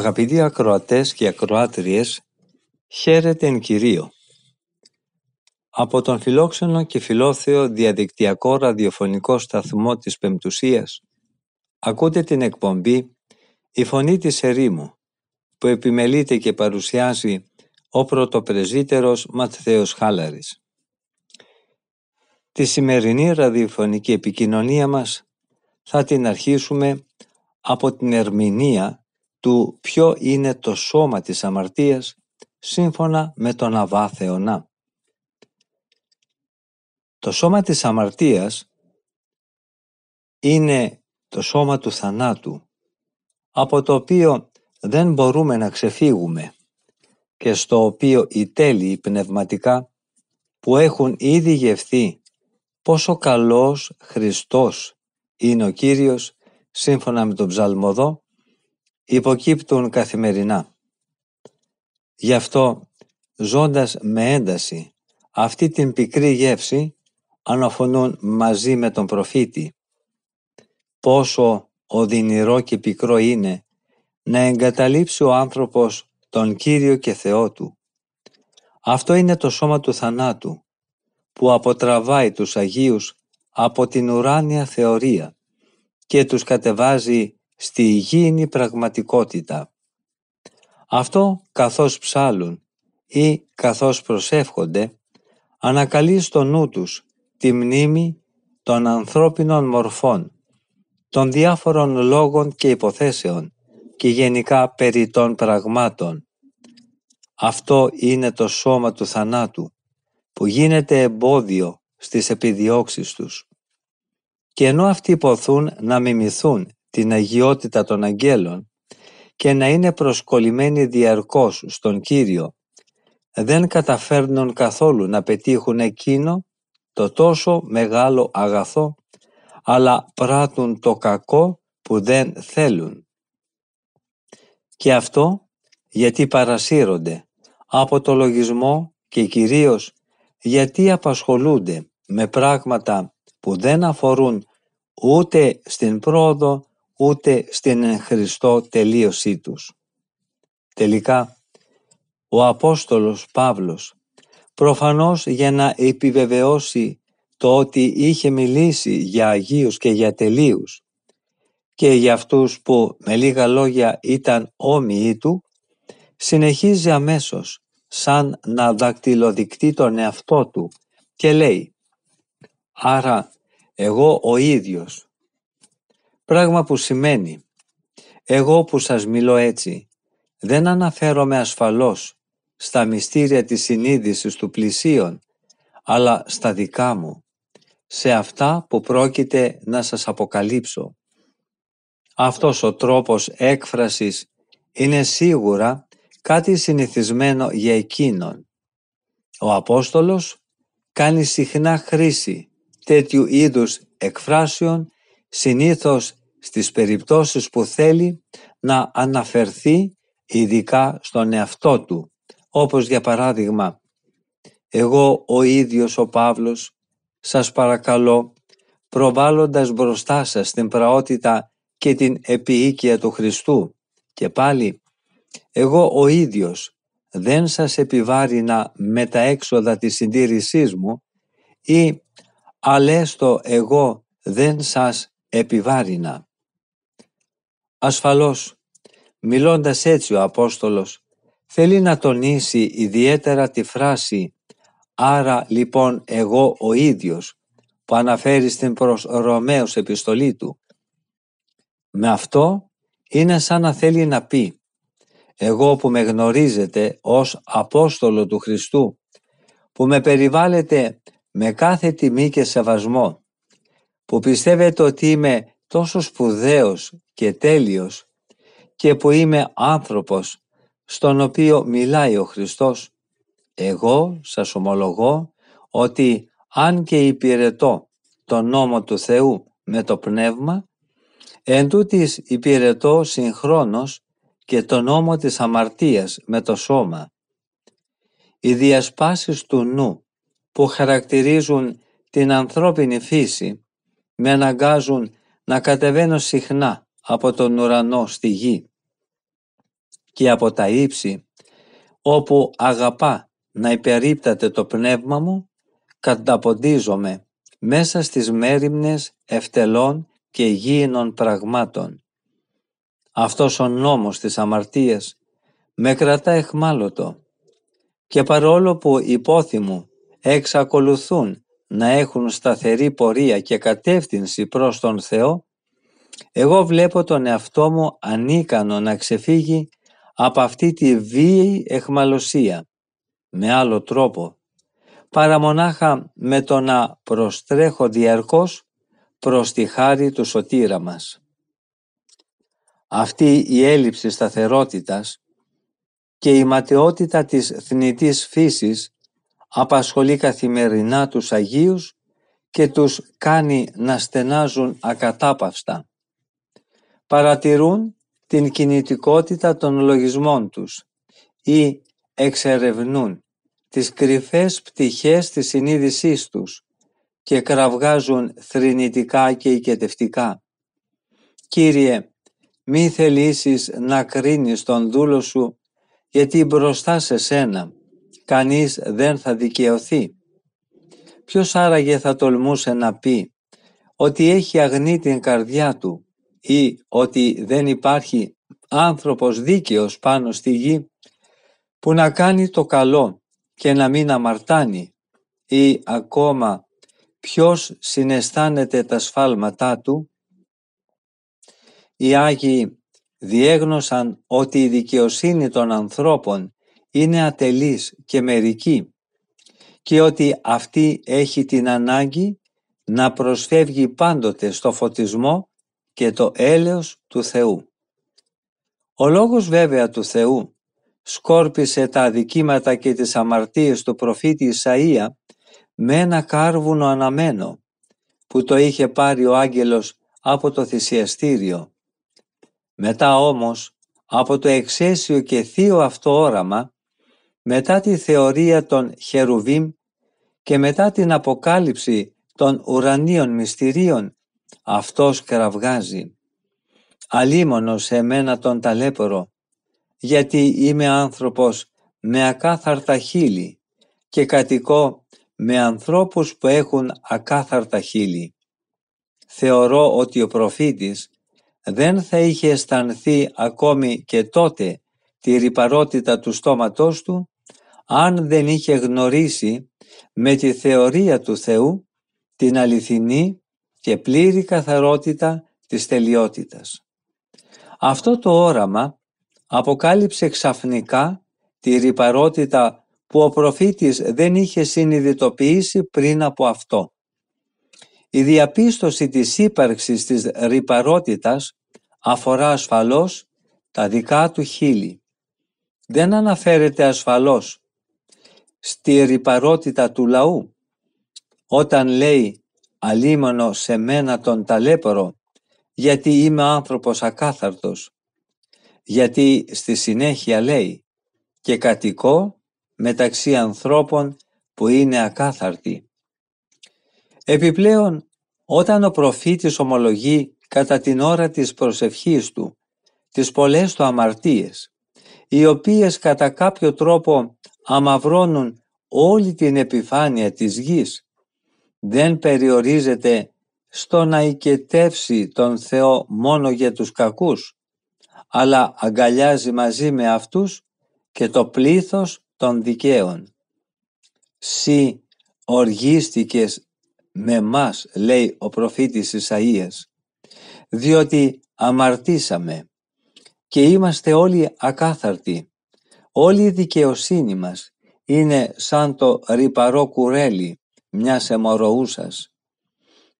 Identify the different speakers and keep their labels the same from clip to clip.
Speaker 1: Αγαπητοί ακροατές και ακροάτριες, χαίρετε εν Κυρίω. Από τον φιλόξενο και φιλόθεο διαδικτυακό ραδιοφωνικό σταθμό της Πεμπτουσίας ακούτε την εκπομπή «Η Φωνή της Ερήμου» που επιμελείται και παρουσιάζει ο πρωτοπρεσβύτερος Ματθαίος Χάλαρης. Τη σημερινή ραδιοφωνική επικοινωνία μας θα την αρχίσουμε από την ερμηνεία του ποιο είναι το σώμα της αμαρτίας σύμφωνα με τον Αβά Θεονά. Το σώμα της αμαρτίας είναι το σώμα του θανάτου από το οποίο δεν μπορούμε να ξεφύγουμε και στο οποίο οι τέλειοι πνευματικά που έχουν ήδη γευθεί πόσο καλός Χριστός είναι ο Κύριος σύμφωνα με τον ψαλμοδό υποκύπτουν καθημερινά. Γι' αυτό ζώντας με ένταση αυτή την πικρή γεύση αναφωνούν μαζί με τον προφήτη πόσο οδυνηρό και πικρό είναι να εγκαταλείψει ο άνθρωπος τον Κύριο και Θεό του. Αυτό είναι το σώμα του θανάτου που αποτραβάει τους Αγίους από την ουράνια θεωρία και τους κατεβάζει στη υγιεινή πραγματικότητα. Αυτό καθώς ψάλουν ή καθώς προσεύχονται ανακαλεί στο νου τους τη μνήμη των ανθρώπινων μορφών, των διάφορων λόγων και υποθέσεων και γενικά περί των πραγμάτων. Αυτό είναι το σώμα του θανάτου που γίνεται εμπόδιο στις επιδιώξεις τους. Και ενώ αυτοί ποθούν να μιμηθούν την αγιότητα των αγγέλων και να είναι προσκολλημένοι διαρκώς στον Κύριο, δεν καταφέρνουν καθόλου να πετύχουν εκείνο το τόσο μεγάλο αγαθό, αλλά πράττουν το κακό που δεν θέλουν. Και αυτό γιατί παρασύρονται από το λογισμό και κυρίως γιατί απασχολούνται με πράγματα που δεν αφορούν ούτε στην πρόοδο ούτε στην Χριστό τελείωσή τους. Τελικά, ο Απόστολος Παύλος προφανώς για να επιβεβαιώσει το ότι είχε μιλήσει για Αγίους και για τελείους και για αυτούς που με λίγα λόγια ήταν όμοιοι του, συνεχίζει αμέσως σαν να δακτυλοδεικτεί τον εαυτό του και λέει «Άρα εγώ ο ίδιος». Πράγμα που σημαίνει «Εγώ που σας μιλώ έτσι δεν αναφέρομαι ασφαλώς στα μυστήρια της συνείδησης του πλησίον, αλλά στα δικά μου, σε αυτά που πρόκειται να σας αποκαλύψω. Αυτός ο τρόπος έκφρασης είναι σίγουρα κάτι συνηθισμένο για εκείνον. Ο Απόστολος κάνει συχνά χρήση τέτοιου είδους εκφράσεων συνήθως στις περιπτώσεις που θέλει να αναφερθεί ειδικά στον εαυτό του, όπως για παράδειγμα «Εγώ ο ίδιος ο Παύλος σας παρακαλώ προβάλλοντας μπροστά σας την πραότητα και την επιοίκεια του Χριστού και πάλι εγώ ο ίδιος δεν σας επιβάρυνα με τα έξοδα της συντήρησής μου ή αλέστο εγώ δεν σας επιβάρυνα. Ασφαλώς, μιλώντας έτσι ο Απόστολος, θέλει να τονίσει ιδιαίτερα τη φράση «Άρα λοιπόν εγώ ο ίδιος» που αναφέρει στην προς Ρωμαίους επιστολή του. Με αυτό είναι σαν να θέλει να πει εγώ που με γνωρίζετε ως Απόστολο του Χριστού, που με περιβάλλετε με κάθε τιμή και σεβασμό, που πιστεύετε ότι είμαι τόσο σπουδαίος και τέλειος και που είμαι άνθρωπος στον οποίο μιλάει ο Χριστός, εγώ σας ομολογώ ότι αν και υπηρετώ τον νόμο του Θεού με το πνεύμα, εν τούτης υπηρετώ συγχρόνως και τον νόμο της αμαρτίας με το σώμα. Οι διασπάσεις του νου που χαρακτηρίζουν την ανθρώπινη φύση με αναγκάζουν να κατεβαίνω συχνά από τον ουρανό στη γη και από τα ύψη όπου αγαπά να υπερίπταται το πνεύμα μου καταποντίζομαι μέσα στις μέριμνες ευτελών και υγιεινων πραγμάτων. Αυτός ο νόμος της αμαρτίας με κρατά εχμάλωτο και παρόλο που οι μου εξακολουθούν να έχουν σταθερή πορεία και κατεύθυνση προς τον Θεό, εγώ βλέπω τον εαυτό μου ανίκανο να ξεφύγει από αυτή τη βίαιη εχμαλωσία με άλλο τρόπο παρά μονάχα με το να προστρέχω διαρκώς προς τη χάρη του σωτήρα μας. Αυτή η έλλειψη σταθερότητας και η ματαιότητα της θνητής φύσης απασχολεί καθημερινά τους Αγίους και τους κάνει να στενάζουν ακατάπαυστα. Παρατηρούν την κινητικότητα των λογισμών τους ή εξερευνούν τις κρυφές πτυχές της συνείδησής τους και κραυγάζουν θρηνητικά και οικετευτικά. Κύριε, μη θελήσεις να κρίνεις τον δούλο σου γιατί μπροστά σε σένα κανείς δεν θα δικαιωθεί. Ποιος άραγε θα τολμούσε να πει ότι έχει αγνεί την καρδιά του ή ότι δεν υπάρχει άνθρωπος δίκαιος πάνω στη γη που να κάνει το καλό και να μην αμαρτάνει ή ακόμα ποιος συναισθάνεται τα σφάλματά του. Οι Άγιοι διέγνωσαν ότι η δικαιοσύνη των ανθρώπων είναι ατελής και μερική και ότι αυτή έχει την ανάγκη να προσφεύγει πάντοτε στο φωτισμό και το έλεος του Θεού. Ο λόγος βέβαια του Θεού σκόρπισε τα αδικήματα και τις αμαρτίες του προφήτη Ισαΐα με ένα κάρβουνο αναμένο που το είχε πάρει ο άγγελος από το θυσιαστήριο. Μετά όμως από το εξαίσιο και θείο αυτό όραμα μετά τη θεωρία των Χερουβίμ και μετά την αποκάλυψη των ουρανίων μυστηρίων αυτός κραυγάζει. Αλίμονος σε μένα τον ταλέπορο, γιατί είμαι άνθρωπος με ακάθαρτα χείλη και κατοικώ με ανθρώπους που έχουν ακάθαρτα χείλη. Θεωρώ ότι ο προφήτης δεν θα είχε αισθανθεί ακόμη και τότε τη ρηπαρότητα του στόματός του αν δεν είχε γνωρίσει με τη θεωρία του Θεού την αληθινή και πλήρη καθαρότητα της τελειότητας. Αυτό το όραμα αποκάλυψε ξαφνικά τη ρηπαρότητα που ο προφήτης δεν είχε συνειδητοποιήσει πριν από αυτό. Η διαπίστωση της ύπαρξης της ρηπαρότητας αφορά ασφαλώς τα δικά του χείλη. Δεν αναφέρεται ασφαλώς στη ρηπαρότητα του λαού όταν λέει «αλίμονο σε μένα τον ταλέπορο γιατί είμαι άνθρωπος ακάθαρτος» γιατί στη συνέχεια λέει «και κατοικώ μεταξύ ανθρώπων που είναι ακάθαρτοι». Επιπλέον, όταν ο προφήτης ομολογεί κατά την ώρα της προσευχής του τις πολλές του αμαρτίες, οι οποίες κατά κάποιο τρόπο αμαυρώνουν όλη την επιφάνεια της γης. Δεν περιορίζεται στο να οικετεύσει τον Θεό μόνο για τους κακούς, αλλά αγκαλιάζει μαζί με αυτούς και το πλήθος των δικαίων. «Συ οργίστηκες με μας», λέει ο προφήτης Ισαΐας, «διότι αμαρτήσαμε και είμαστε όλοι ακάθαρτοι Όλη η δικαιοσύνη μας είναι σαν το ρηπαρό κουρέλι μιας αιμορροούσας.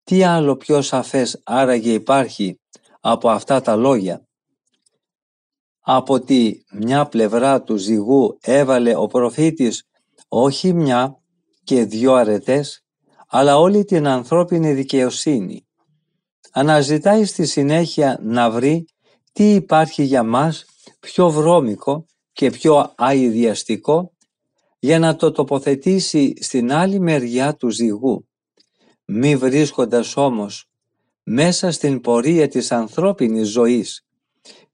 Speaker 1: Τι άλλο πιο σαφές άραγε υπάρχει από αυτά τα λόγια;
Speaker 2: από τη μια πλευρά του ζυγού έβαλε ο προφήτης όχι μια και δυο αρετές, αλλά όλη την ανθρώπινη δικαιοσύνη. Αναζητάει στη συνέχεια να βρει τι υπάρχει για μας πιο βρώμικο και πιο αειδιαστικό για να το τοποθετήσει στην άλλη μεριά του ζυγού, μη βρίσκοντας όμως μέσα στην πορεία της ανθρώπινης ζωής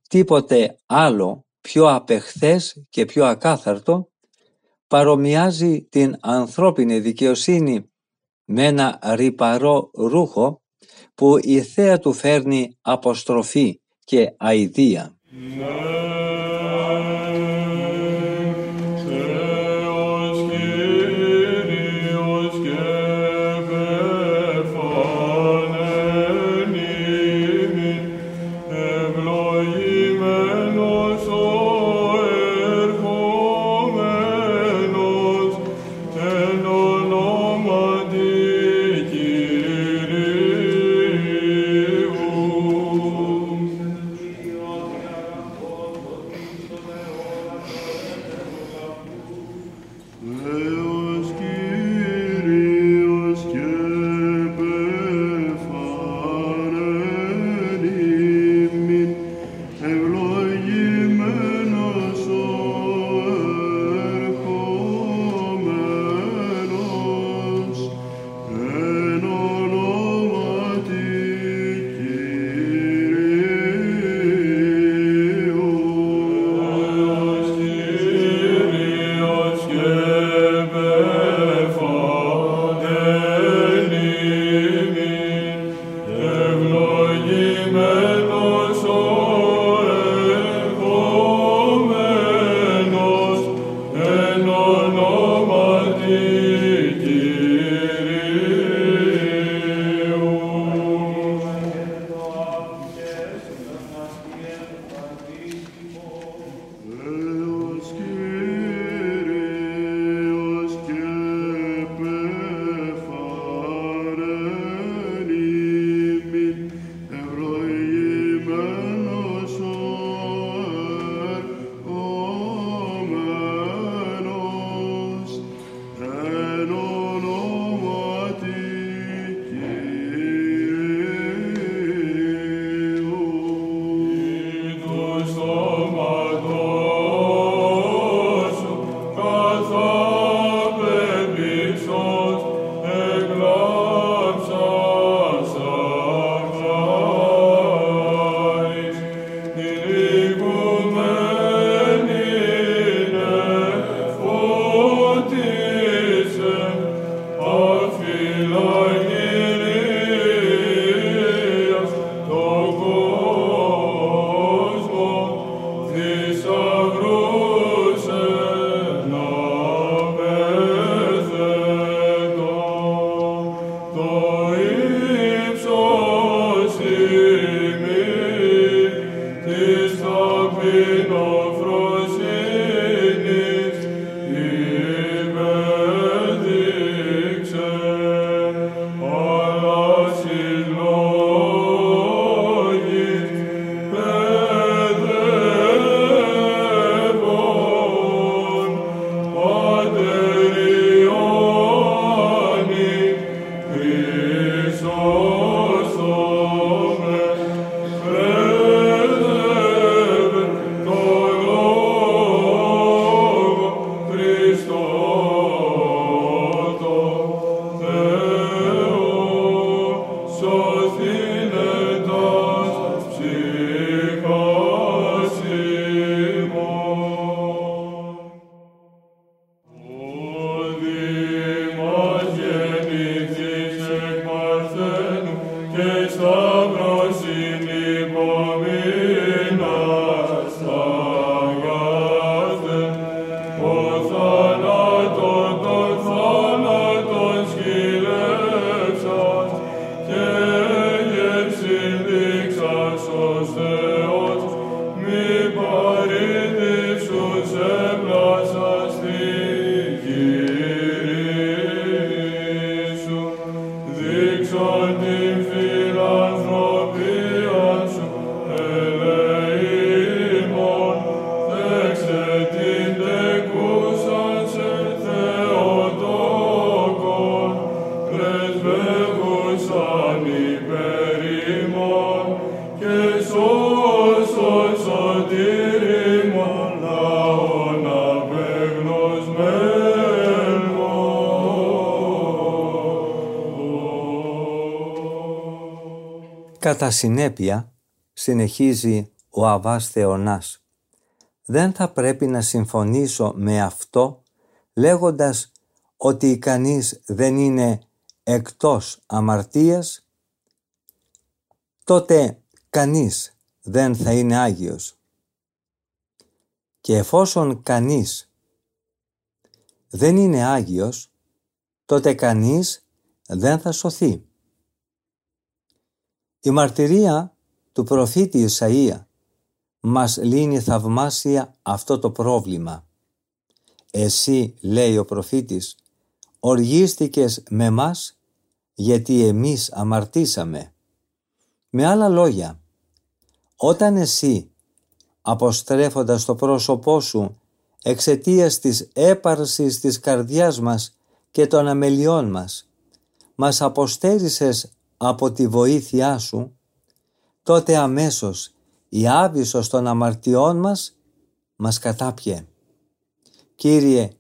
Speaker 2: τίποτε άλλο πιο απεχθές και πιο ακάθαρτο, παρομοιάζει την ανθρώπινη δικαιοσύνη με ένα ρηπαρό ρούχο που η θέα του φέρνει αποστροφή και αηδία.
Speaker 1: Κατά συνέπεια, συνεχίζει ο Αβάς Θεονάς, δεν θα πρέπει να συμφωνήσω με αυτό λέγοντας ότι κανείς δεν είναι εκτός αμαρτίας, τότε κανείς δεν θα είναι Άγιος. Και εφόσον κανείς δεν είναι Άγιος, τότε κανείς δεν θα σωθεί. Η μαρτυρία του προφήτη Ισαΐα μας λύνει θαυμάσια αυτό το πρόβλημα. Εσύ, λέει ο προφήτης, οργίστηκες με μας γιατί εμείς αμαρτήσαμε. Με άλλα λόγια, όταν εσύ αποστρέφοντας το πρόσωπό σου εξαιτίας της έπαρσης της καρδιάς μας και των αμελιών μας, μας αποστέρισες από τη βοήθειά σου, τότε αμέσως η άβυσος των αμαρτιών μας μας κατάπιε. Κύριε,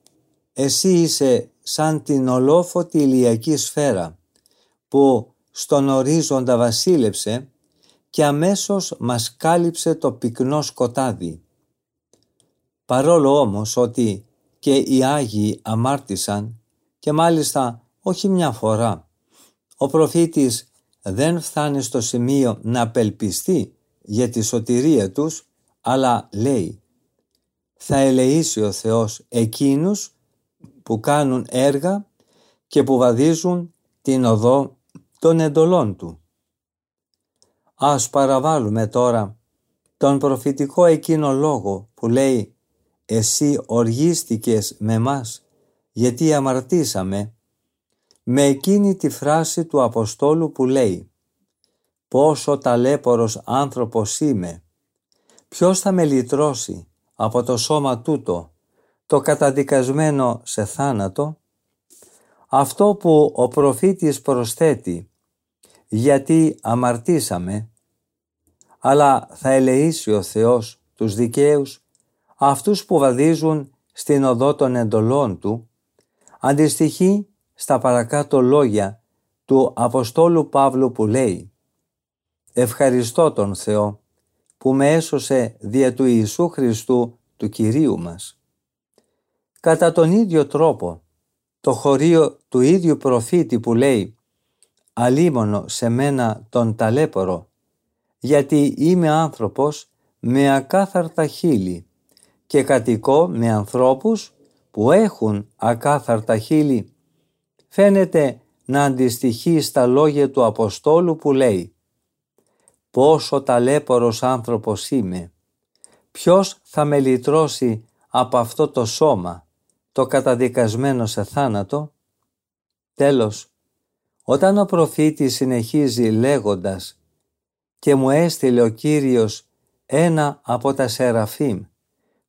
Speaker 1: εσύ είσαι σαν την ολόφωτη ηλιακή σφαίρα που στον ορίζοντα βασίλεψε και αμέσως μας κάλυψε το πυκνό σκοτάδι. Παρόλο όμως ότι και οι Άγιοι αμάρτησαν και μάλιστα όχι μια φορά, ο προφήτης δεν φτάνει στο σημείο να απελπιστεί για τη σωτηρία τους, αλλά λέει «Θα ελεήσει ο Θεός εκείνους που κάνουν έργα και που βαδίζουν την οδό των εντολών Του». Ας παραβάλουμε τώρα τον προφητικό εκείνο λόγο που λέει «Εσύ οργίστηκες με μας γιατί αμαρτήσαμε» με εκείνη τη φράση του Αποστόλου που λέει πόσο ταλέπορος άνθρωπος είμαι. Ποιος θα με λυτρώσει από το σώμα τούτο, το καταδικασμένο σε θάνατο; Αυτό που ο προφήτης προσθέτει, γιατί αμαρτήσαμε, αλλά θα ελεήσει ο Θεός τους δικαίους, αυτούς που βαδίζουν στην οδό των εντολών Του, αντιστοιχεί στα παρακάτω λόγια του Αποστόλου Παύλου που λέει Ευχαριστώ τον Θεό που με έσωσε δια του Ιησού Χριστού του Κυρίου μας. Κατά τον ίδιο τρόπο, το χωρίο του ίδιου προφήτη που λέει «Αλίμονο σε μένα τον ταλέπορο, γιατί είμαι άνθρωπος με ακάθαρτα χείλη και κατοικώ με ανθρώπους που έχουν ακάθαρτα χείλη». Φαίνεται να αντιστοιχεί στα λόγια του Αποστόλου που λέει πόσο ταλέπορος άνθρωπος είμαι. Ποιος θα με λυτρώσει από αυτό το σώμα, το καταδικασμένο σε θάνατο; Τέλος, όταν ο προφήτης συνεχίζει λέγοντας «Και μου έστειλε ο Κύριος ένα από τα σεραφείμ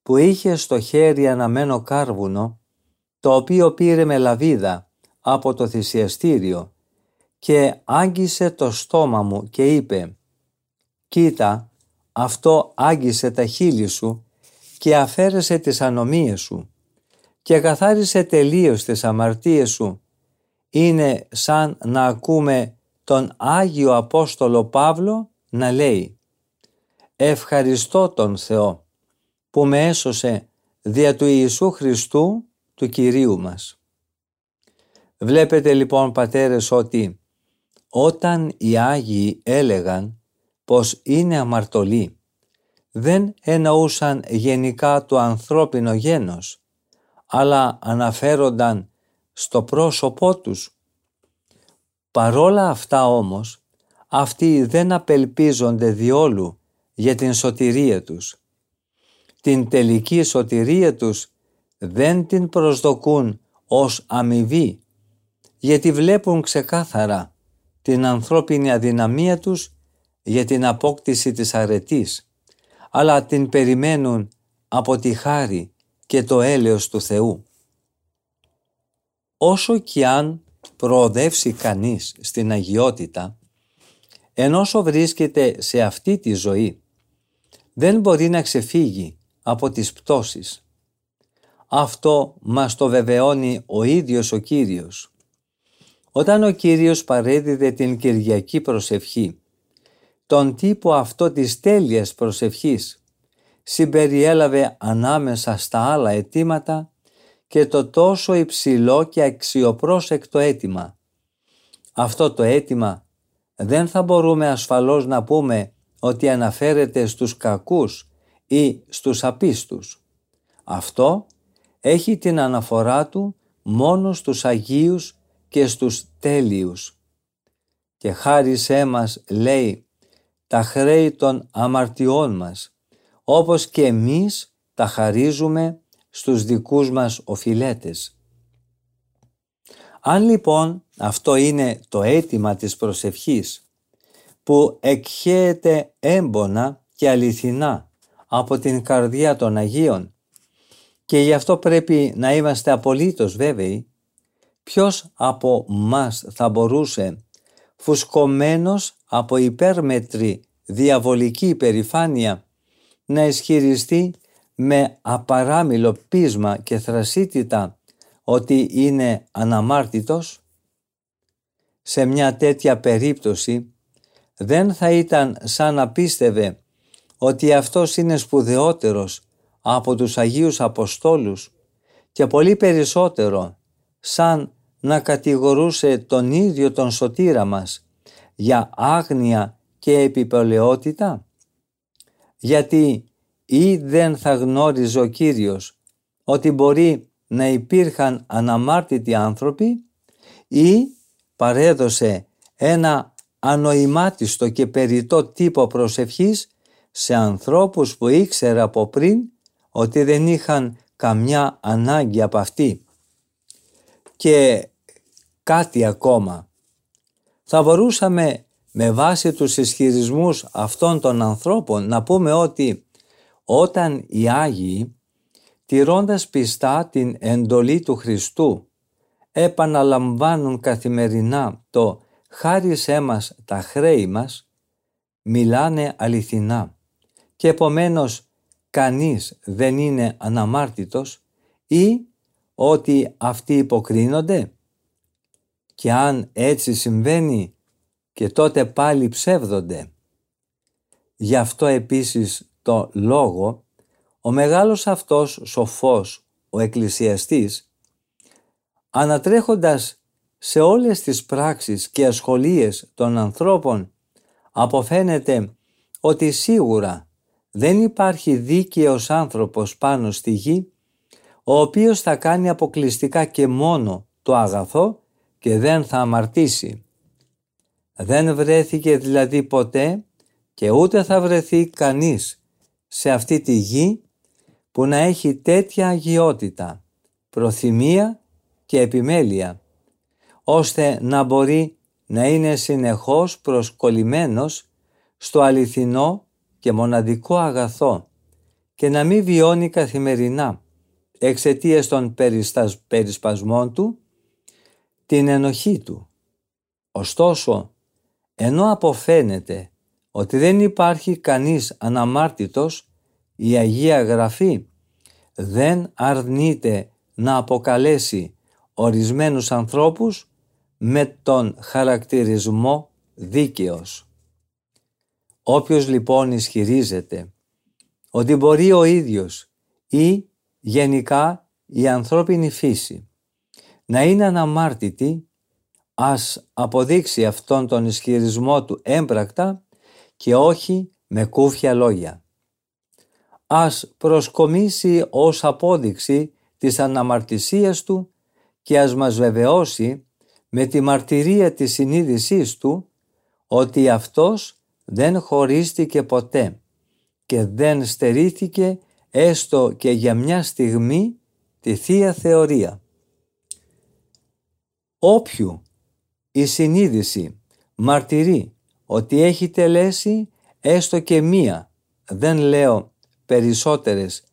Speaker 1: που είχε στο χέρι αναμένο κάρβουνο, το οποίο πήρε με λαβίδα από το θυσιαστήριο και άγγισε το στόμα μου και είπε Κοίτα, αυτό άγγισε τα χείλη σου και αφαίρεσε τις ανομίες σου και καθάρισε τελείως τις αμαρτίες σου. Είναι σαν να ακούμε τον Άγιο Απόστολο Παύλο να λέει «Ευχαριστώ τον Θεό που με έσωσε δια του Ιησού Χριστού του Κυρίου μας». Βλέπετε λοιπόν πατέρες ότι όταν οι Άγιοι έλεγαν πως είναι αμαρτωλοί. Δεν εννοούσαν γενικά το ανθρώπινο γένος, αλλά αναφέρονταν στο πρόσωπό τους. Παρόλα αυτά όμως, αυτοί δεν απελπίζονται διόλου για την σωτηρία τους. Την τελική σωτηρία τους δεν την προσδοκούν ως αμοιβή, γιατί βλέπουν ξεκάθαρα την ανθρώπινη αδυναμία τους για την απόκτηση της αρετής, αλλά την περιμένουν από τη χάρη και το έλεος του Θεού. Όσο κι αν προοδεύσει κανείς στην αγιότητα, ενώσο βρίσκεται σε αυτή τη ζωή, δεν μπορεί να ξεφύγει από τις πτώσεις. Αυτό μας το βεβαιώνει ο ίδιος ο Κύριος. Όταν ο Κύριος παρέδιδε την Κυριακή προσευχή τον τύπο αυτό της τέλειας προσευχής συμπεριέλαβε ανάμεσα στα άλλα αιτήματα και το τόσο υψηλό και αξιοπρόσεκτο αίτημα. Αυτό το αίτημα δεν θα μπορούμε ασφαλώς να πούμε ότι αναφέρεται στους κακούς ή στους απίστους. Αυτό έχει την αναφορά του μόνο στους Αγίους και στους τέλειους. Και χάρισέ μας λέει τα χρέη των αμαρτιών μας, όπως και εμείς τα χαρίζουμε στους δικούς μας οφειλέτες. Αν λοιπόν αυτό είναι το αίτημα της προσευχής που εκχέεται έμπονα και αληθινά από την καρδιά των Αγίων και γι' αυτό πρέπει να είμαστε απολύτως βέβαιοι ποιος από μας θα μπορούσε φουσκωμένος από υπέρμετρη διαβολική υπερηφάνεια να ισχυριστεί με απαράμιλο πείσμα και θρασίτητα ότι είναι αναμάρτητος; Σε μια τέτοια περίπτωση δεν θα ήταν σαν να πίστευε ότι αυτός είναι σπουδαιότερος από τους Αγίους Αποστόλους και πολύ περισσότερο σαν να κατηγορούσε τον ίδιο τον σωτήρα μας για άγνοια και επιπολαιότητα; Γιατί ή δεν θα γνώριζε ο Κύριος ότι μπορεί να υπήρχαν αναμάρτητοι άνθρωποι ή παρέδωσε ένα ανοημάτιστο και περιττό τύπο προσευχής σε ανθρώπους που ήξερα από πριν ότι δεν είχαν καμιά ανάγκη από αυτή. Και κάτι ακόμα. Θα μπορούσαμε με βάση τους ισχυρισμούς αυτών των ανθρώπων να πούμε ότι όταν οι Άγιοι τηρώντας πιστά την εντολή του Χριστού επαναλαμβάνουν καθημερινά το «χάρισέ μας τα χρέη μας» μιλάνε αληθινά και επομένως κανείς δεν είναι αναμάρτητος ή ότι αυτοί υποκρίνονται; Και αν έτσι συμβαίνει και τότε πάλι ψεύδονται. Γι' αυτό επίσης το λόγο ο μεγάλος αυτός σοφός, ο εκκλησιαστής, ανατρέχοντας σε όλες τις πράξεις και ασχολίες των ανθρώπων, αποφαίνεται ότι σίγουρα δεν υπάρχει δίκαιος άνθρωπος πάνω στη γη, ο οποίος θα κάνει αποκλειστικά και μόνο το αγαθό και δεν θα αμαρτήσει. Δεν βρέθηκε δηλαδή ποτέ και ούτε θα βρεθεί κανείς σε αυτή τη γη που να έχει τέτοια αγιότητα, προθυμία και επιμέλεια, ώστε να μπορεί να είναι συνεχώς προσκολλημένος στο αληθινό και μοναδικό αγαθό και να μην βιώνει καθημερινά εξαιτίας των περισπασμών του την ενοχή του. Ωστόσο, ενώ αποφαίνεται ότι δεν υπάρχει κανείς αναμάρτητος, η Αγία Γραφή δεν αρνείται να αποκαλέσει ορισμένους ανθρώπους με τον χαρακτηρισμό δίκαιος. Όποιος λοιπόν ισχυρίζεται ότι μπορεί ο ίδιος ή γενικά η ανθρώπινη φύση να είναι αναμάρτητη, ας αποδείξει αυτόν τον ισχυρισμό του έμπρακτα και όχι με κούφια λόγια. Ας προσκομίσει ως απόδειξη της αναμαρτησίας του και ας μας βεβαιώσει με τη μαρτυρία της συνείδησής του ότι αυτός δεν χωρίστηκε ποτέ και δεν στερήθηκε έστω και για μια στιγμή τη Θεία Θεωρία. Όποιου η συνείδηση μαρτυρεί ότι έχει τελέσει έστω και μία, δεν λέω περισσότερες,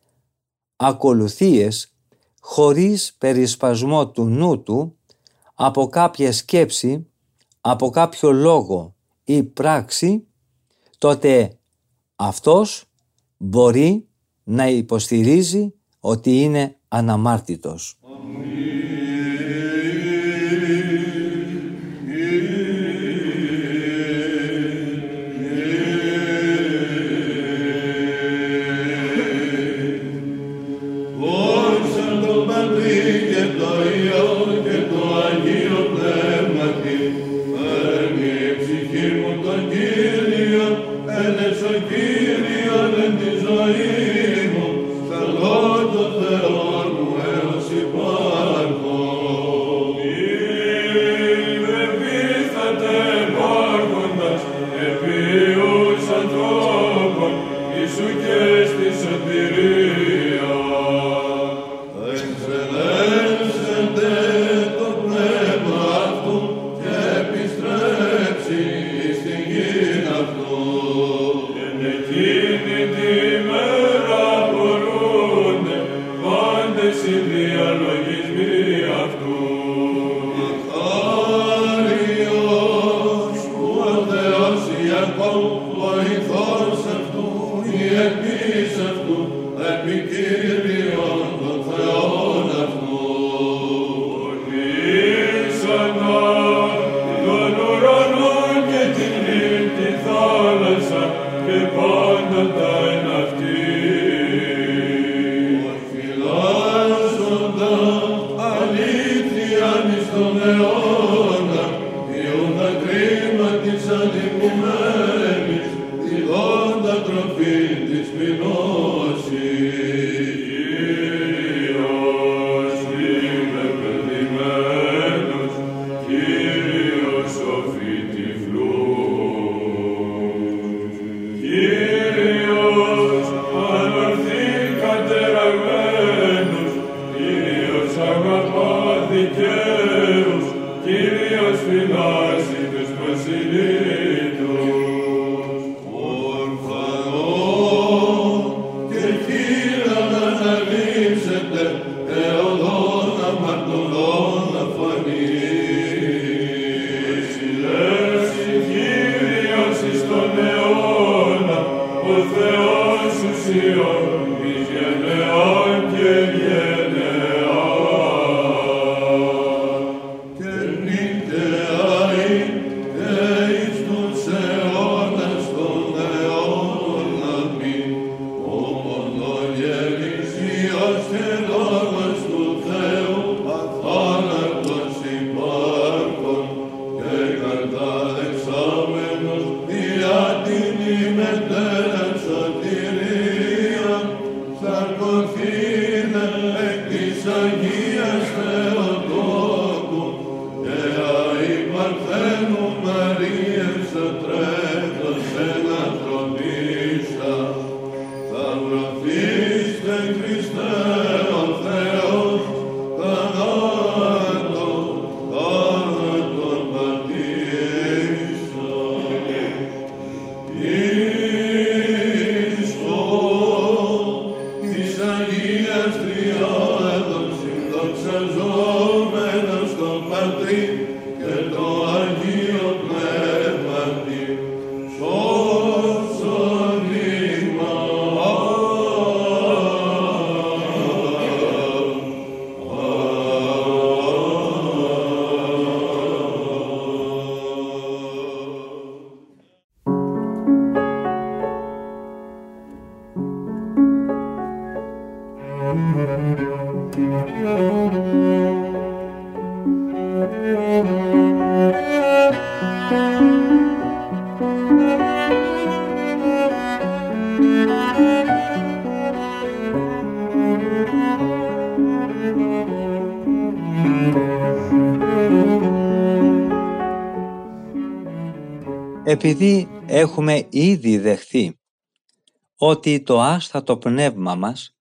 Speaker 1: ακολουθίες χωρίς περισπασμό του νου του από κάποια σκέψη, από κάποιο λόγο ή πράξη, τότε αυτός μπορεί να υποστηρίζει ότι είναι αναμάρτητος. Επειδή έχουμε ήδη δεχθεί ότι το άστατο πνεύμα μας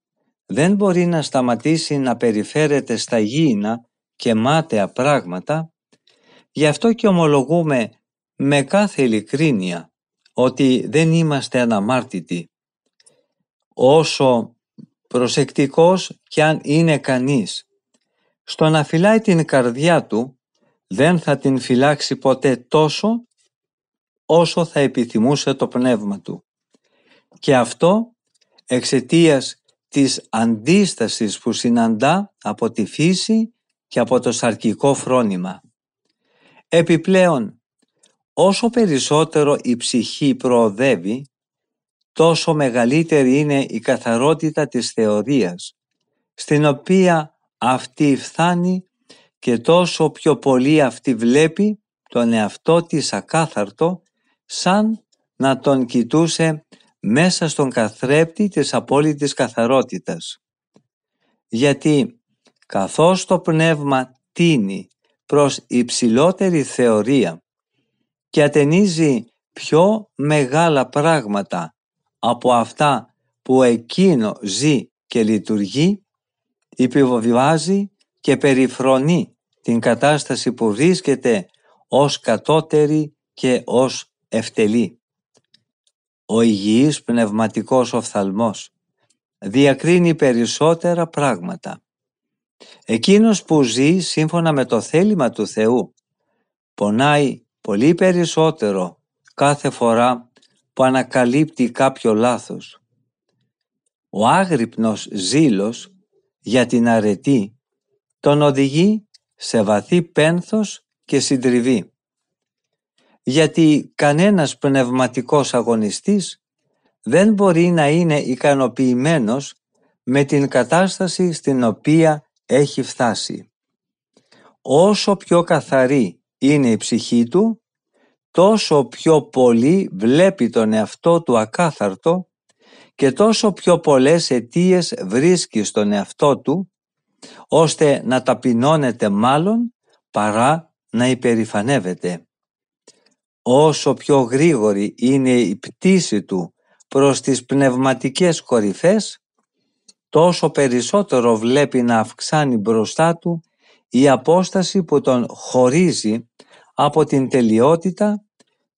Speaker 1: δεν μπορεί να σταματήσει να περιφέρεται στα γήινα και μάταια πράγματα, γι' αυτό και ομολογούμε με κάθε ειλικρίνεια ότι δεν είμαστε αναμάρτητοι. Όσο προσεκτικός κι αν είναι κανείς, στο να φυλάει την καρδιά του δεν θα την φυλάξει ποτέ τόσο όσο θα επιθυμούσε το πνεύμα του. Και αυτό εξαιτίας της αντίστασης που συναντά από τη φύση και από το σαρκικό φρόνημα. Επιπλέον, όσο περισσότερο η ψυχή προοδεύει, τόσο μεγαλύτερη είναι η καθαρότητα της θεωρίας, στην οποία αυτή φθάνει και τόσο πιο πολύ αυτή βλέπει τον εαυτό της ακάθαρτο σαν να τον κοιτούσε μέσα στον καθρέπτη της απόλυτης καθαρότητας. Γιατί καθώς το πνεύμα τίνει προς υψηλότερη θεωρία και ατενίζει πιο μεγάλα πράγματα από αυτά που εκείνο ζει και λειτουργεί, επιβοβιβάζει και περιφρονεί την κατάσταση που βρίσκεται ως κατώτερη και ως ευτελή. Ο υγιής πνευματικός οφθαλμός διακρίνει περισσότερα πράγματα. Εκείνος που ζει σύμφωνα με το θέλημα του Θεού πονάει πολύ περισσότερο κάθε φορά που ανακαλύπτει κάποιο λάθος. Ο άγρυπνος ζήλος για την αρετή τον οδηγεί σε βαθύ πένθος και συντριβή. Γιατί κανένας πνευματικός αγωνιστής δεν μπορεί να είναι ικανοποιημένος με την κατάσταση στην οποία έχει φτάσει. Όσο πιο καθαρή είναι η ψυχή του, τόσο πιο πολύ βλέπει τον εαυτό του ακάθαρτο και τόσο πιο πολλές αιτίες βρίσκει στον εαυτό του, ώστε να ταπεινώνεται μάλλον παρά να υπερηφανεύεται. Όσο πιο γρήγορη είναι η πτήση του προς τις πνευματικές κορυφές, τόσο περισσότερο βλέπει να αυξάνει μπροστά του η απόσταση που τον χωρίζει από την τελειότητα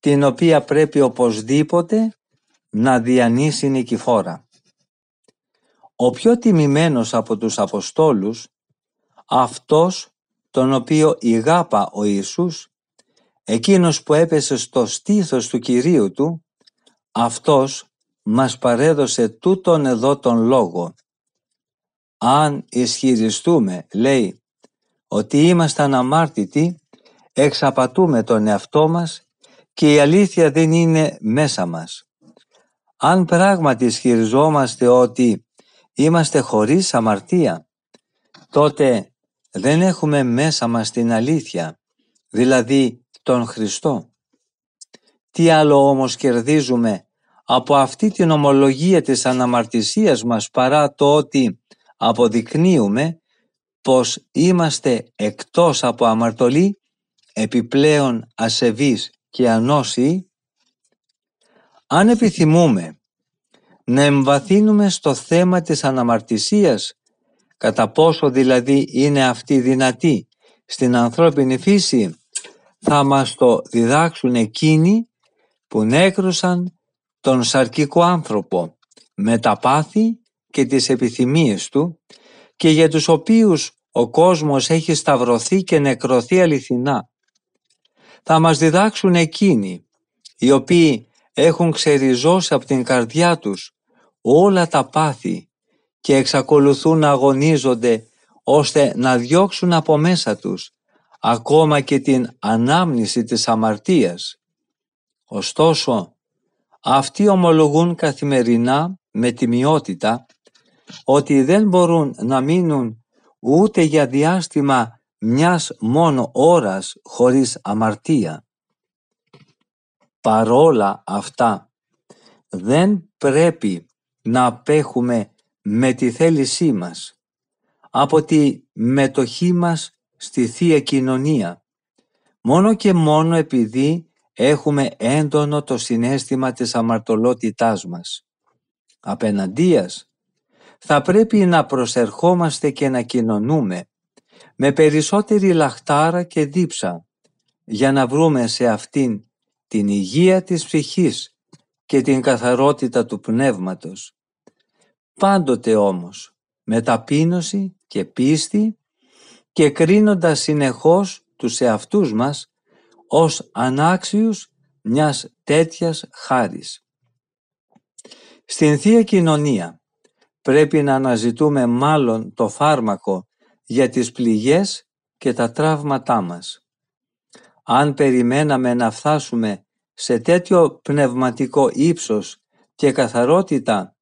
Speaker 1: την οποία πρέπει οπωσδήποτε να διανύσει νικηφόρα. Ο πιο τιμημένος από τους Αποστόλους, αυτός τον οποίο ηγάπα ο Ιησούς, εκείνος που έπεσε στο στήθος του Κυρίου του, αυτός μας παρέδωσε τούτον εδώ τον λόγο. Αν ισχυριστούμε, λέει, ότι ήμασταν αμάρτητοι, εξαπατούμε τον εαυτό μας και η αλήθεια δεν είναι μέσα μας. Αν πράγματι ισχυριζόμαστε ότι είμαστε χωρίς αμαρτία, τότε δεν έχουμε μέσα μας την αλήθεια, δηλαδή τον Χριστό. Τι άλλο όμως κερδίζουμε από αυτή την ομολογία της αναμαρτησίας μας παρά το ότι αποδεικνύουμε πως είμαστε εκτός από αμαρτωλή, επιπλέον ασεβείς και ανώσιοι, αν επιθυμούμε να εμβαθύνουμε στο θέμα της αναμαρτησίας, κατά πόσο δηλαδή είναι αυτή δυνατή στην ανθρώπινη φύση, θα μας το διδάξουν εκείνοι που νέκρουσαν τον σαρκικό άνθρωπο με τα πάθη και τις επιθυμίες του και για τους οποίους ο κόσμος έχει σταυρωθεί και νεκρωθεί αληθινά. Θα μας διδάξουν εκείνοι οι οποίοι έχουν ξεριζώσει από την καρδιά τους όλα τα πάθη και εξακολουθούν να αγωνίζονται ώστε να διώξουν από μέσα τους ακόμα και την ανάμνηση της αμαρτίας. Ωστόσο, αυτοί ομολογούν καθημερινά με τιμιότητα ότι δεν μπορούν να μείνουν ούτε για διάστημα μιας μόνο ώρας χωρίς αμαρτία. Παρόλα αυτά, δεν πρέπει να απέχουμε με τη θέλησή μας από τη μετοχή μας στη Θεία Κοινωνία, μόνο και μόνο επειδή έχουμε έντονο το συνέστημα της αμαρτωλότητάς μας. Απέναντίας, θα πρέπει να προσερχόμαστε και να κοινωνούμε με περισσότερη λαχτάρα και δίψα για να βρούμε σε αυτήν την υγεία της ψυχής και την καθαρότητα του πνεύματος. Πάντοτε όμως με ταπείνωση και πίστη και κρίνοντας συνεχώς τους εαυτούς μας ως ανάξιους μιας τέτοιας χάρης. Στην Θεία Κοινωνία πρέπει να αναζητούμε μάλλον το φάρμακο για τις πληγές και τα τραύματά μας. Αν περιμέναμε να φτάσουμε σε τέτοιο πνευματικό ύψος και καθαρότητα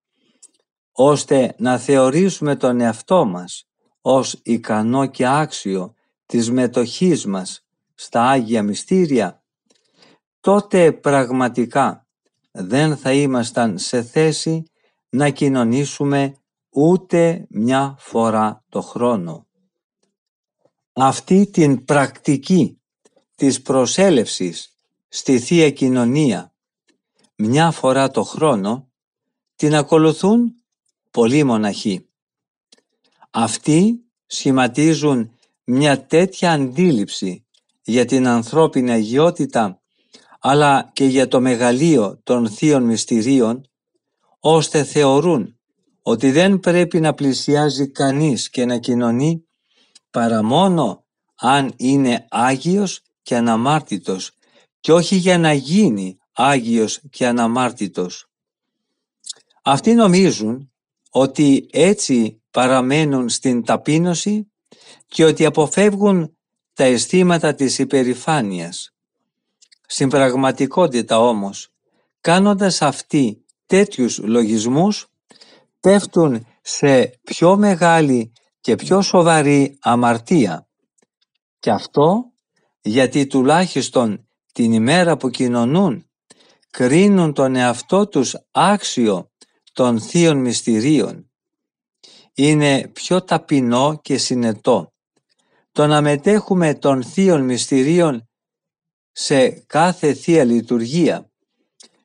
Speaker 1: ώστε να θεωρήσουμε τον εαυτό μας ως ικανό και άξιο της μετοχής μας στα Άγια Μυστήρια, τότε πραγματικά δεν θα ήμασταν σε θέση να κοινωνήσουμε ούτε μια φορά το χρόνο. Αυτή την πρακτική της προσέλευσης στη Θεία Κοινωνία μια φορά το χρόνο την ακολουθούν πολλοί μοναχοί. Αυτοί σχηματίζουν μια τέτοια αντίληψη για την ανθρώπινη αγιότητα αλλά και για το μεγαλείο των θείων μυστηρίων ώστε θεωρούν ότι δεν πρέπει να πλησιάζει κανείς και να κοινωνεί παρά μόνο αν είναι Άγιος και αναμάρτητος και όχι για να γίνει Άγιος και αναμάρτητος. Αυτοί νομίζουν ότι έτσι παραμένουν στην ταπείνωση και ότι αποφεύγουν τα αισθήματα της υπερηφάνειας. Στην πραγματικότητα όμως, κάνοντας αυτοί τέτοιους λογισμούς, πέφτουν σε πιο μεγάλη και πιο σοβαρή αμαρτία. Και αυτό γιατί τουλάχιστον την ημέρα που κοινωνούν κρίνουν τον εαυτό τους άξιο των θείων μυστηρίων. Είναι πιο ταπεινό και συνετό. Το να μετέχουμε των θείων μυστηρίων σε κάθε θεία λειτουργία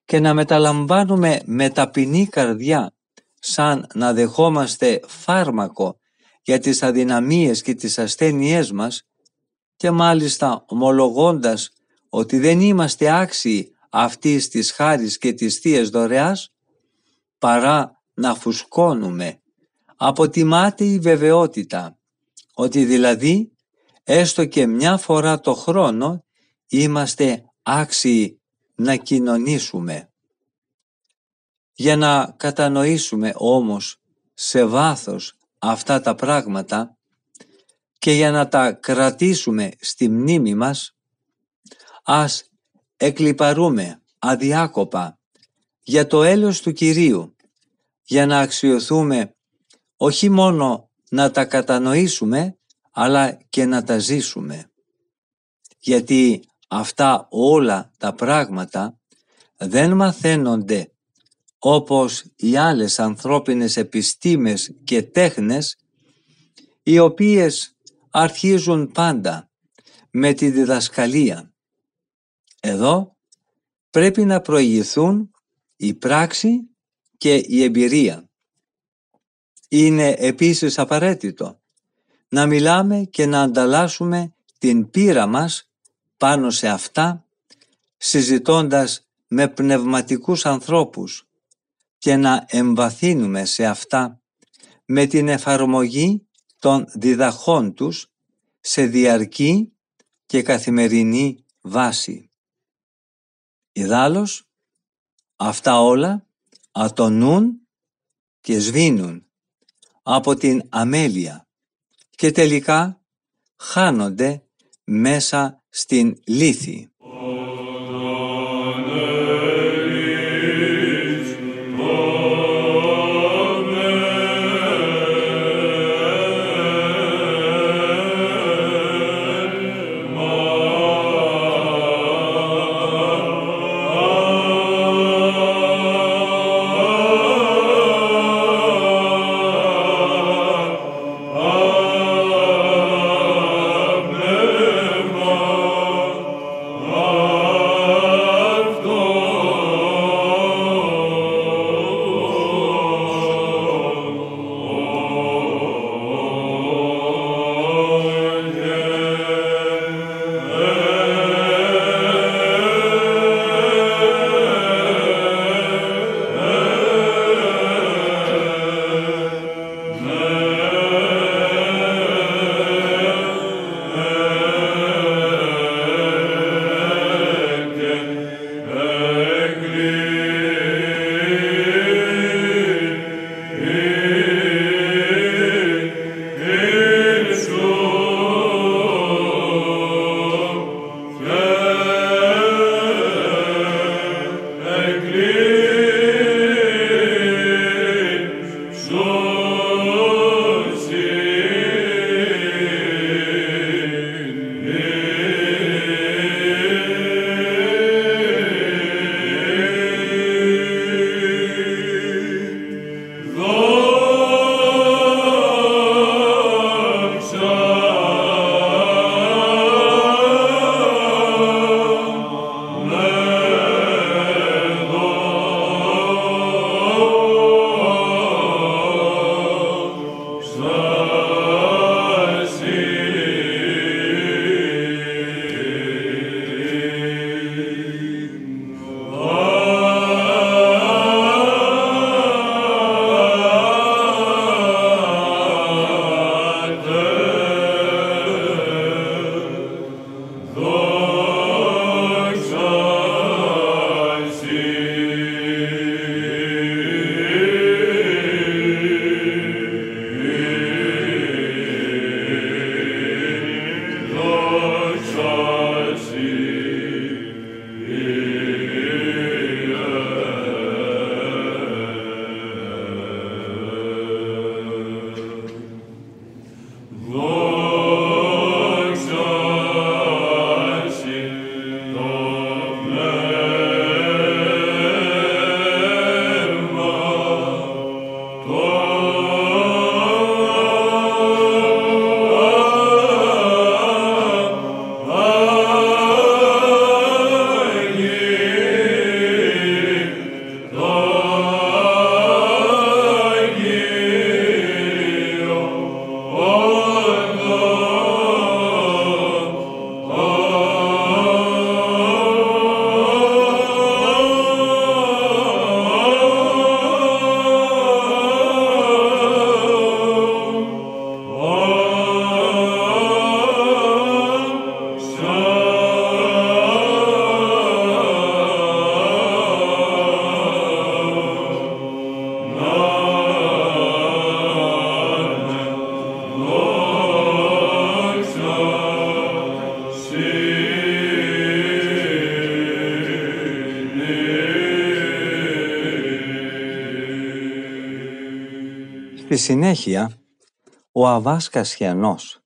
Speaker 1: και να μεταλαμβάνουμε με ταπεινή καρδιά σαν να δεχόμαστε φάρμακο για τις αδυναμίες και τις ασθένειές μας και μάλιστα ομολογώντας ότι δεν είμαστε άξιοι αυτής της χάρης και της θείας δωρεάς παρά να φουσκώνουμε από τη μάταιη βεβαιότητα ότι δηλαδή έστω και μια φορά το χρόνο είμαστε άξιοι να κοινωνήσουμε. Για να κατανοήσουμε όμως σε βάθος αυτά τα πράγματα και για να τα κρατήσουμε στη μνήμη μας, ας εκλυπαρούμε αδιάκοπα για το έλεος του Κυρίου, για να αξιοθούμε όχι μόνο να τα κατανοήσουμε, αλλά και να τα ζήσουμε. Γιατί αυτά όλα τα πράγματα δεν μαθαίνονται όπως οι άλλες ανθρώπινες επιστήμες και τέχνες οι οποίες αρχίζουν πάντα με τη διδασκαλία. Εδώ πρέπει να προηγηθούν η πράξη και η εμπειρία. Είναι επίσης απαραίτητο να μιλάμε και να ανταλλάσσουμε την πείρα μας πάνω σε αυτά συζητώντας με πνευματικούς ανθρώπους και να εμβαθύνουμε σε αυτά με την εφαρμογή των διδαχών τους σε διαρκή και καθημερινή βάση. Ιδάλλως, αυτά όλα ατονούν και σβήνουν από την αμέλεια και τελικά χάνονται μέσα στην λύθη. Συνέχεια, ο Αβάς Κασιανός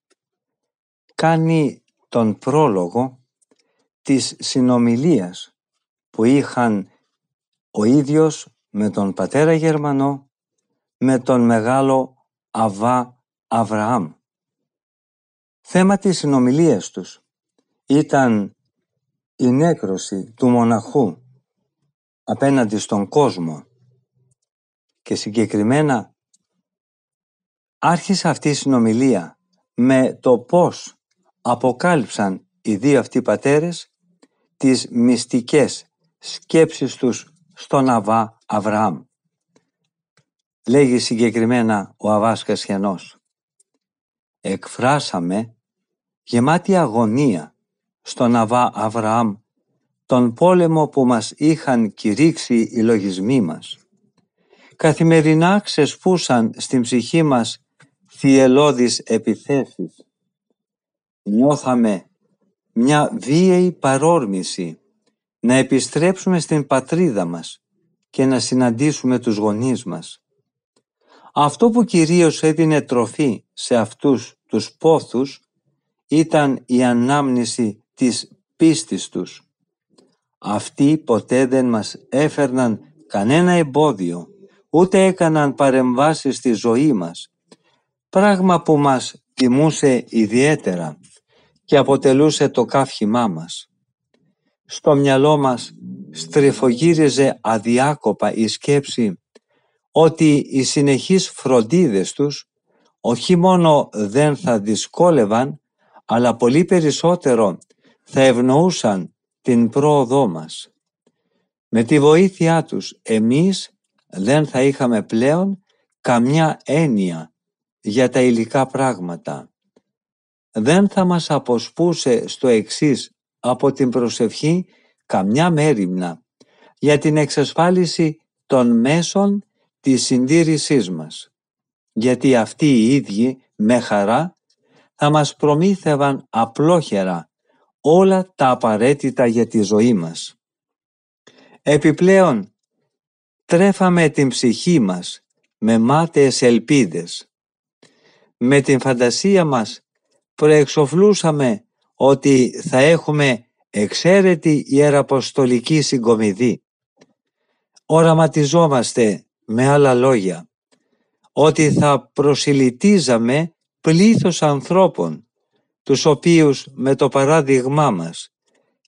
Speaker 1: κάνει τον πρόλογο της συνομιλίας που είχαν ο ίδιος με τον πατέρα Γερμανό, με τον μεγάλο Αβά Αβραάμ. Θέμα της συνομιλίας τους ήταν η νέκρωση του μοναχού απέναντι στον κόσμο και συγκεκριμένα άρχισε αυτή η συνομιλία με το πώς αποκάλυψαν οι δύο αυτοί πατέρες τις μυστικές σκέψεις τους στον Αβά Αβραάμ. Λέγει συγκεκριμένα ο Αβάς Κασιανός. Εκφράσαμε γεμάτη αγωνία στον Αβά Αβραάμ τον πόλεμο που μας είχαν κηρύξει οι λογισμοί μας. Καθημερινά ξεσπούσαν στην ψυχή μας θυελώδεις επιθέσεις. Νιώθαμε μια βίαιη παρόρμηση να επιστρέψουμε στην πατρίδα μας και να συναντήσουμε τους γονείς μας. Αυτό που κυρίως έδινε τροφή σε αυτούς τους πόθους ήταν η ανάμνηση της πίστης τους. Αυτοί ποτέ δεν μας έφερναν κανένα εμπόδιο, ούτε έκαναν παρεμβάσεις στη ζωή μας, πράγμα που μας τιμούσε ιδιαίτερα και αποτελούσε το καύχημά μας. Στο μυαλό μας στριφογύριζε αδιάκοπα η σκέψη ότι οι συνεχείς φροντίδες τους όχι μόνο δεν θα δυσκόλευαν, αλλά πολύ περισσότερο θα ευνοούσαν την πρόοδό μας. Με τη βοήθειά τους εμείς δεν θα είχαμε πλέον καμιά έννοια για τα υλικά πράγματα. Δεν θα μας αποσπούσε στο εξής από την προσευχή καμιά μέρημνα για την εξασφάλιση των μέσων της συντήρησής μας. Γιατί αυτοί οι ίδιοι με χαρά θα μας προμήθευαν απλόχερα όλα τα απαραίτητα για τη ζωή μας. Επιπλέον, τρέφαμε την ψυχή μας με μάταιες ελπίδες. Με την φαντασία μας προεξοφλούσαμε ότι θα έχουμε εξαίρετη ιεραποστολική συγκομιδή. Οραματιζόμαστε με άλλα λόγια ότι θα προσιλητίζαμε πλήθος ανθρώπων τους οποίους με το παράδειγμά μας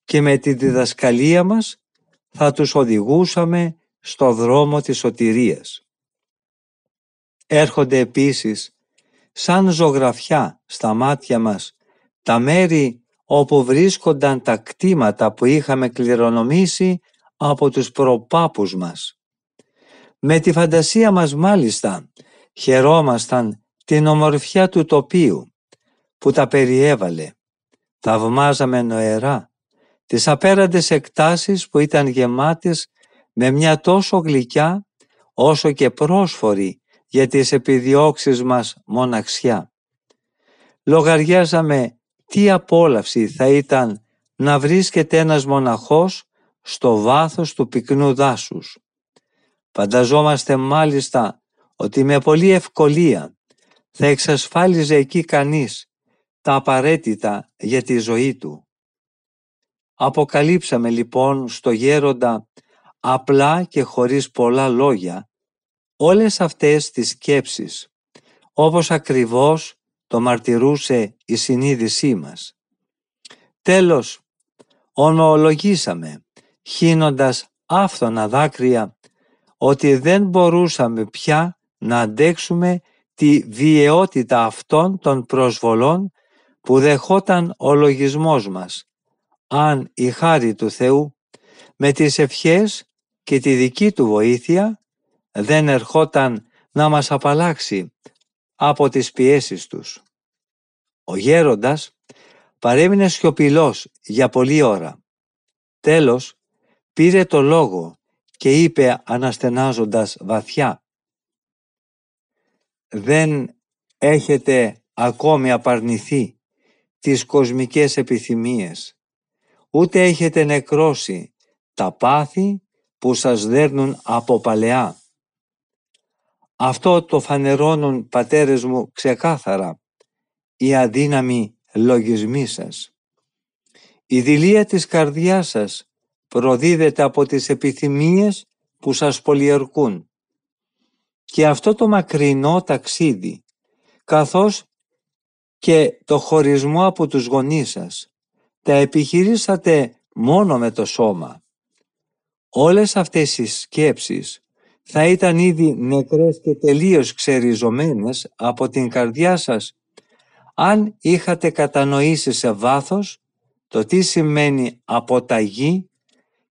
Speaker 1: και με τη διδασκαλία μας θα τους οδηγούσαμε στο δρόμο της σωτηρίας. Έρχονται επίσης σαν ζωγραφιά στα μάτια μας τα μέρη όπου βρίσκονταν τα κτήματα που είχαμε κληρονομήσει από τους προπάπους μας. Με τη φαντασία μας μάλιστα χαιρόμασταν την ομορφιά του τοπίου που τα περιέβαλε. Θαυμάζαμε νοερά τις απέραντες εκτάσεις που ήταν γεμάτες με μια τόσο γλυκιά όσο και πρόσφορη για τις επιδιώξεις μας μοναξιά. Λογαριάζαμε τι απόλαυση θα ήταν να βρίσκεται ένας μοναχός στο βάθος του πυκνού δάσους. Φανταζόμαστε μάλιστα ότι με πολλή ευκολία θα εξασφάλιζε εκεί κανείς τα απαραίτητα για τη ζωή του. Αποκαλύψαμε λοιπόν στο γέροντα απλά και χωρίς πολλά λόγια όλες αυτές τις σκέψεις, όπως ακριβώς το μαρτυρούσε η συνείδησή μας. Τέλος, ομολογήσαμε, χύνοντας άφθονα δάκρυα, ότι δεν μπορούσαμε πια να αντέξουμε τη βιαιότητα αυτών των προσβολών που δεχόταν ο λογισμός μας, αν η χάρη του Θεού με τις ευχές και τη δική του βοήθεια δεν ερχόταν να μας απαλλάξει από τις πιέσεις τους. Ο γέροντας παρέμεινε σιωπηλός για πολλή ώρα. Τέλος πήρε το λόγο και είπε αναστενάζοντας βαθιά «Δεν έχετε ακόμη απαρνηθεί τις κοσμικές επιθυμίες, ούτε έχετε νεκρώσει τα πάθη που σας δέρνουν από παλαιά. Αυτό το φανερώνουν πατέρες μου ξεκάθαρα, οι αδύναμοι λογισμοί σας. Η δηλία της καρδιάς σας προδίδεται από τις επιθυμίες που σας πολιερκούν. Και αυτό το μακρινό ταξίδι, καθώς και το χωρισμό από τους γονείς σας, τα επιχειρήσατε μόνο με το σώμα. Όλες αυτές οι σκέψεις θα ήταν ήδη νεκρές και τελείως ξεριζωμένες από την καρδιά σας αν είχατε κατανοήσει σε βάθος το τι σημαίνει αποταγή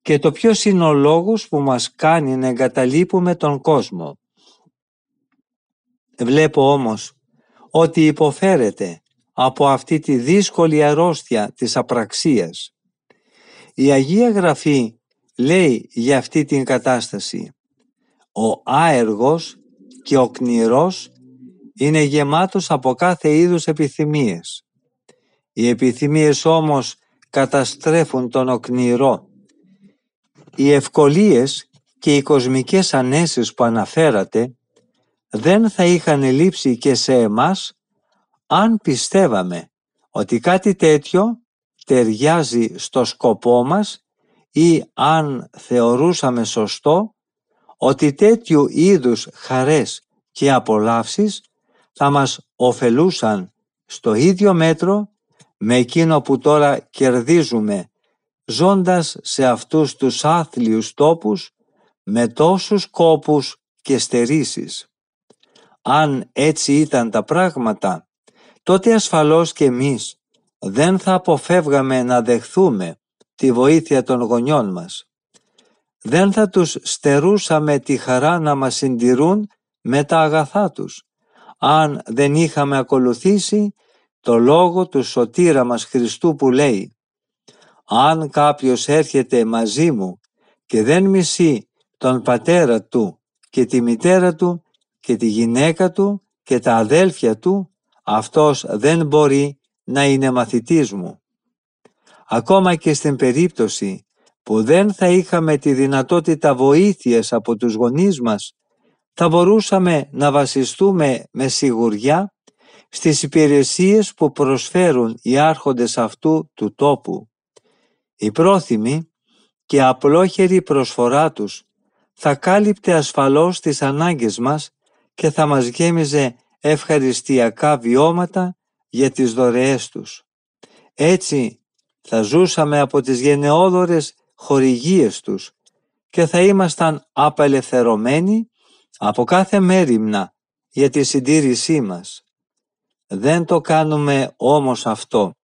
Speaker 1: και το ποιος είναι ο λόγος που μας κάνει να εγκαταλείπουμε τον κόσμο. Βλέπω όμως ότι υποφέρετε από αυτή τη δύσκολη αρρώστια της απραξίας. Η Αγία Γραφή λέει για αυτή την κατάσταση «Ο άεργος και ο κνηρός είναι γεμάτος από κάθε είδους επιθυμίες. Οι επιθυμίες όμως καταστρέφουν τον οκνηρό. Οι ευκολίες και οι κοσμικές ανέσεις που αναφέρατε δεν θα είχαν λείψει και σε εμάς αν πιστεύαμε ότι κάτι τέτοιο ταιριάζει στο σκοπό μας ή αν θεωρούσαμε σωστό ότι τέτοιου είδους χαρές και απολαύσεις θα μας ωφελούσαν στο ίδιο μέτρο με εκείνο που τώρα κερδίζουμε ζώντας σε αυτούς τους άθλιους τόπους με τόσους κόπους και στερήσεις. Αν έτσι ήταν τα πράγματα, τότε ασφαλώς και εμείς δεν θα αποφεύγαμε να δεχθούμε τη βοήθεια των γονιών μας. Δεν θα τους στερούσαμε τη χαρά να μας συντηρούν με τα αγαθά τους, αν δεν είχαμε ακολουθήσει το λόγο του σωτήρα μας Χριστού που λέει «Αν κάποιος έρχεται μαζί μου και δεν μισεί τον πατέρα του και τη μητέρα του και τη γυναίκα του και τα αδέλφια του, αυτός δεν μπορεί να είναι μαθητής μου». Ακόμα και στην περίπτωση που δεν θα είχαμε τη δυνατότητα βοήθειας από τους γονείς μας, θα μπορούσαμε να βασιστούμε με σιγουριά στις υπηρεσίες που προσφέρουν οι άρχοντες αυτού του τόπου. Η πρόθυμη και απλόχερη προσφορά τους θα κάλυπτε ασφαλώς τις ανάγκες μας και θα μας γέμιζε ευχαριστιακά βιώματα για τις δωρεές τους. Έτσι θα ζούσαμε από τις γενναιόδορες χορηγίες τους και θα ήμασταν απελευθερωμένοι από κάθε μέρημνα για τη συντήρησή μας. Δεν το κάνουμε όμως αυτό,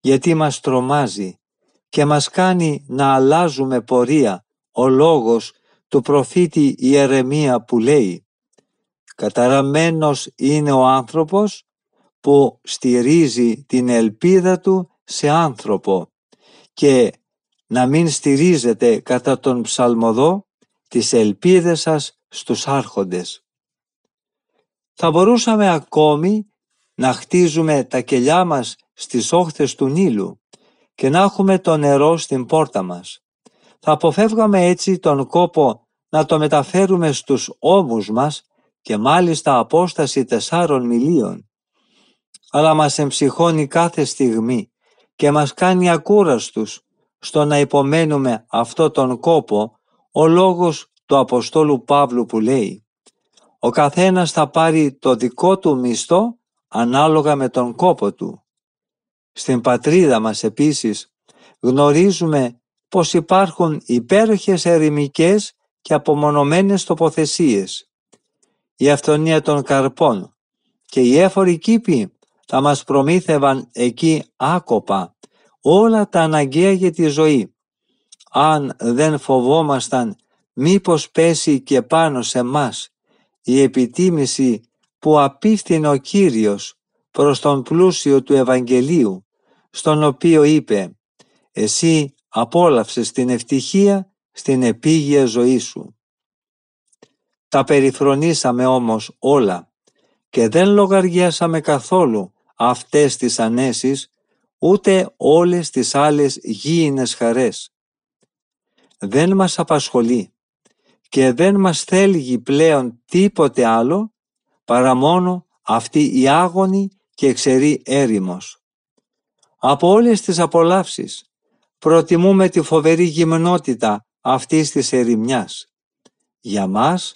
Speaker 1: γιατί μας τρομάζει και μας κάνει να αλλάζουμε πορεία ο λόγος του προφήτη Ιερεμία που λέει «Καταραμένος είναι ο άνθρωπος που στηρίζει την ελπίδα του σε άνθρωπο και να μην στηρίζετε κατά τον ψαλμοδό τις ελπίδες σας στους άρχοντες. Θα μπορούσαμε ακόμη να χτίζουμε τα κελιά μας στις όχθες του Νείλου και να έχουμε το νερό στην πόρτα μας. Θα αποφεύγαμε έτσι τον κόπο να το μεταφέρουμε στους ώμους μας και μάλιστα απόσταση τεσσάρων μιλίων. Αλλά μας εμψυχώνει κάθε στιγμή και μας κάνει ακούραστους στο να υπομένουμε αυτό τον κόπο ο λόγος του Αποστόλου Παύλου που λέει «Ο καθένας θα πάρει το δικό του μισθό ανάλογα με τον κόπο του. Στην πατρίδα μας επίσης γνωρίζουμε πως υπάρχουν υπέροχες ερημικές και απομονωμένες τοποθεσίες. Η αυθονία των καρπών και οι έφοροι κήποι θα μας προμήθευαν εκεί άκοπα όλα τα αναγκαία για τη ζωή. Αν δεν φοβόμασταν μήπως πέσει και πάνω σε μας η επιτίμηση που απίφθηνε ο Κύριος προς τον πλούσιο του Ευαγγελίου, στον οποίο είπε «Εσύ απόλαυσες την ευτυχία στην επίγεια ζωή σου». Τα περιφρονήσαμε όμως όλα και δεν λογαριάσαμε καθόλου αυτές τις ανέσεις ούτε όλες τις άλλες γήινες χαρές. Δεν μας απασχολεί και δεν μας θέλει πλέον τίποτε άλλο παρά μόνο αυτή η άγωνη και εξαιρή έρημος. Από όλες τις απολαύσεις προτιμούμε τη φοβερή γυμνότητα αυτής της ερημιάς. Για μας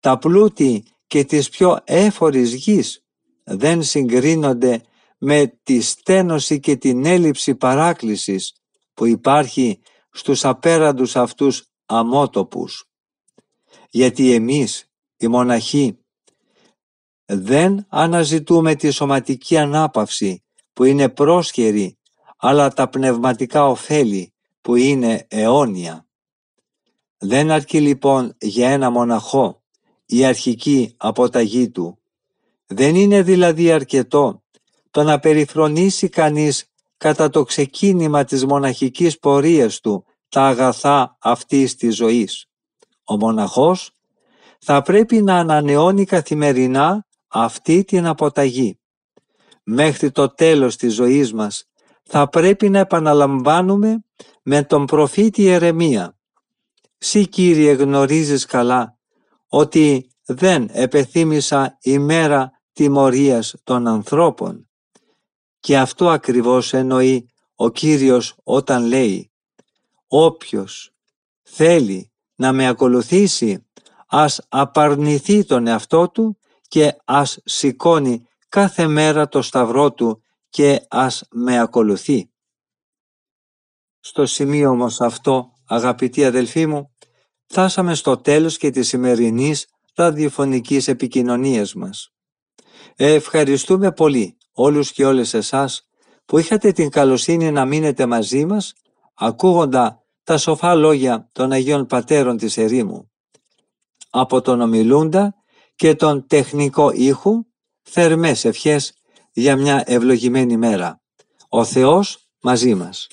Speaker 1: τα πλούτη και της πιο έφορης γης δεν συγκρίνονται με τη στένωση και την έλλειψη παράκλησης που υπάρχει στους απέραντους αυτούς αμότοπους. Γιατί εμείς, οι μοναχοί, δεν αναζητούμε τη σωματική ανάπαυση που είναι πρόσχερη, αλλά τα πνευματικά ωφέλη που είναι αιώνια. Δεν αρκεί λοιπόν για ένα μοναχό η αρχική αποταγή του. Δεν είναι δηλαδή αρκετό το να περιφρονήσει κανείς κατά το ξεκίνημα της μοναχικής πορείας του τα αγαθά αυτής της ζωής. Ο μοναχός θα πρέπει να ανανεώνει καθημερινά αυτή την αποταγή. Μέχρι το τέλος της ζωής μας θα πρέπει να επαναλαμβάνουμε με τον προφήτη Ερεμία. Συ Κύριε γνωρίζεις καλά ότι δεν επεθύμησα ημέρα τιμωρίας των ανθρώπων. Και αυτό ακριβώς εννοεί ο Κύριος όταν λέει «Όποιος θέλει να με ακολουθήσει ας απαρνηθεί τον εαυτό του και ας σηκώνει κάθε μέρα το σταυρό του και ας με ακολουθεί. Στο σημείο όμως αυτό, αγαπητοί αδελφοί μου, φτάσαμε στο τέλος και της σημερινής ραδιοφωνικής επικοινωνίας μας. Ευχαριστούμε πολύ όλους και όλες εσάς που είχατε την καλοσύνη να μείνετε μαζί μας ακούγοντα τα σοφά λόγια των Αγίων Πατέρων της Ερήμου. Από τον ομιλούντα και τον τεχνικό ήχου θερμές ευχές για μια ευλογημένη μέρα. Ο Θεός μαζί μας.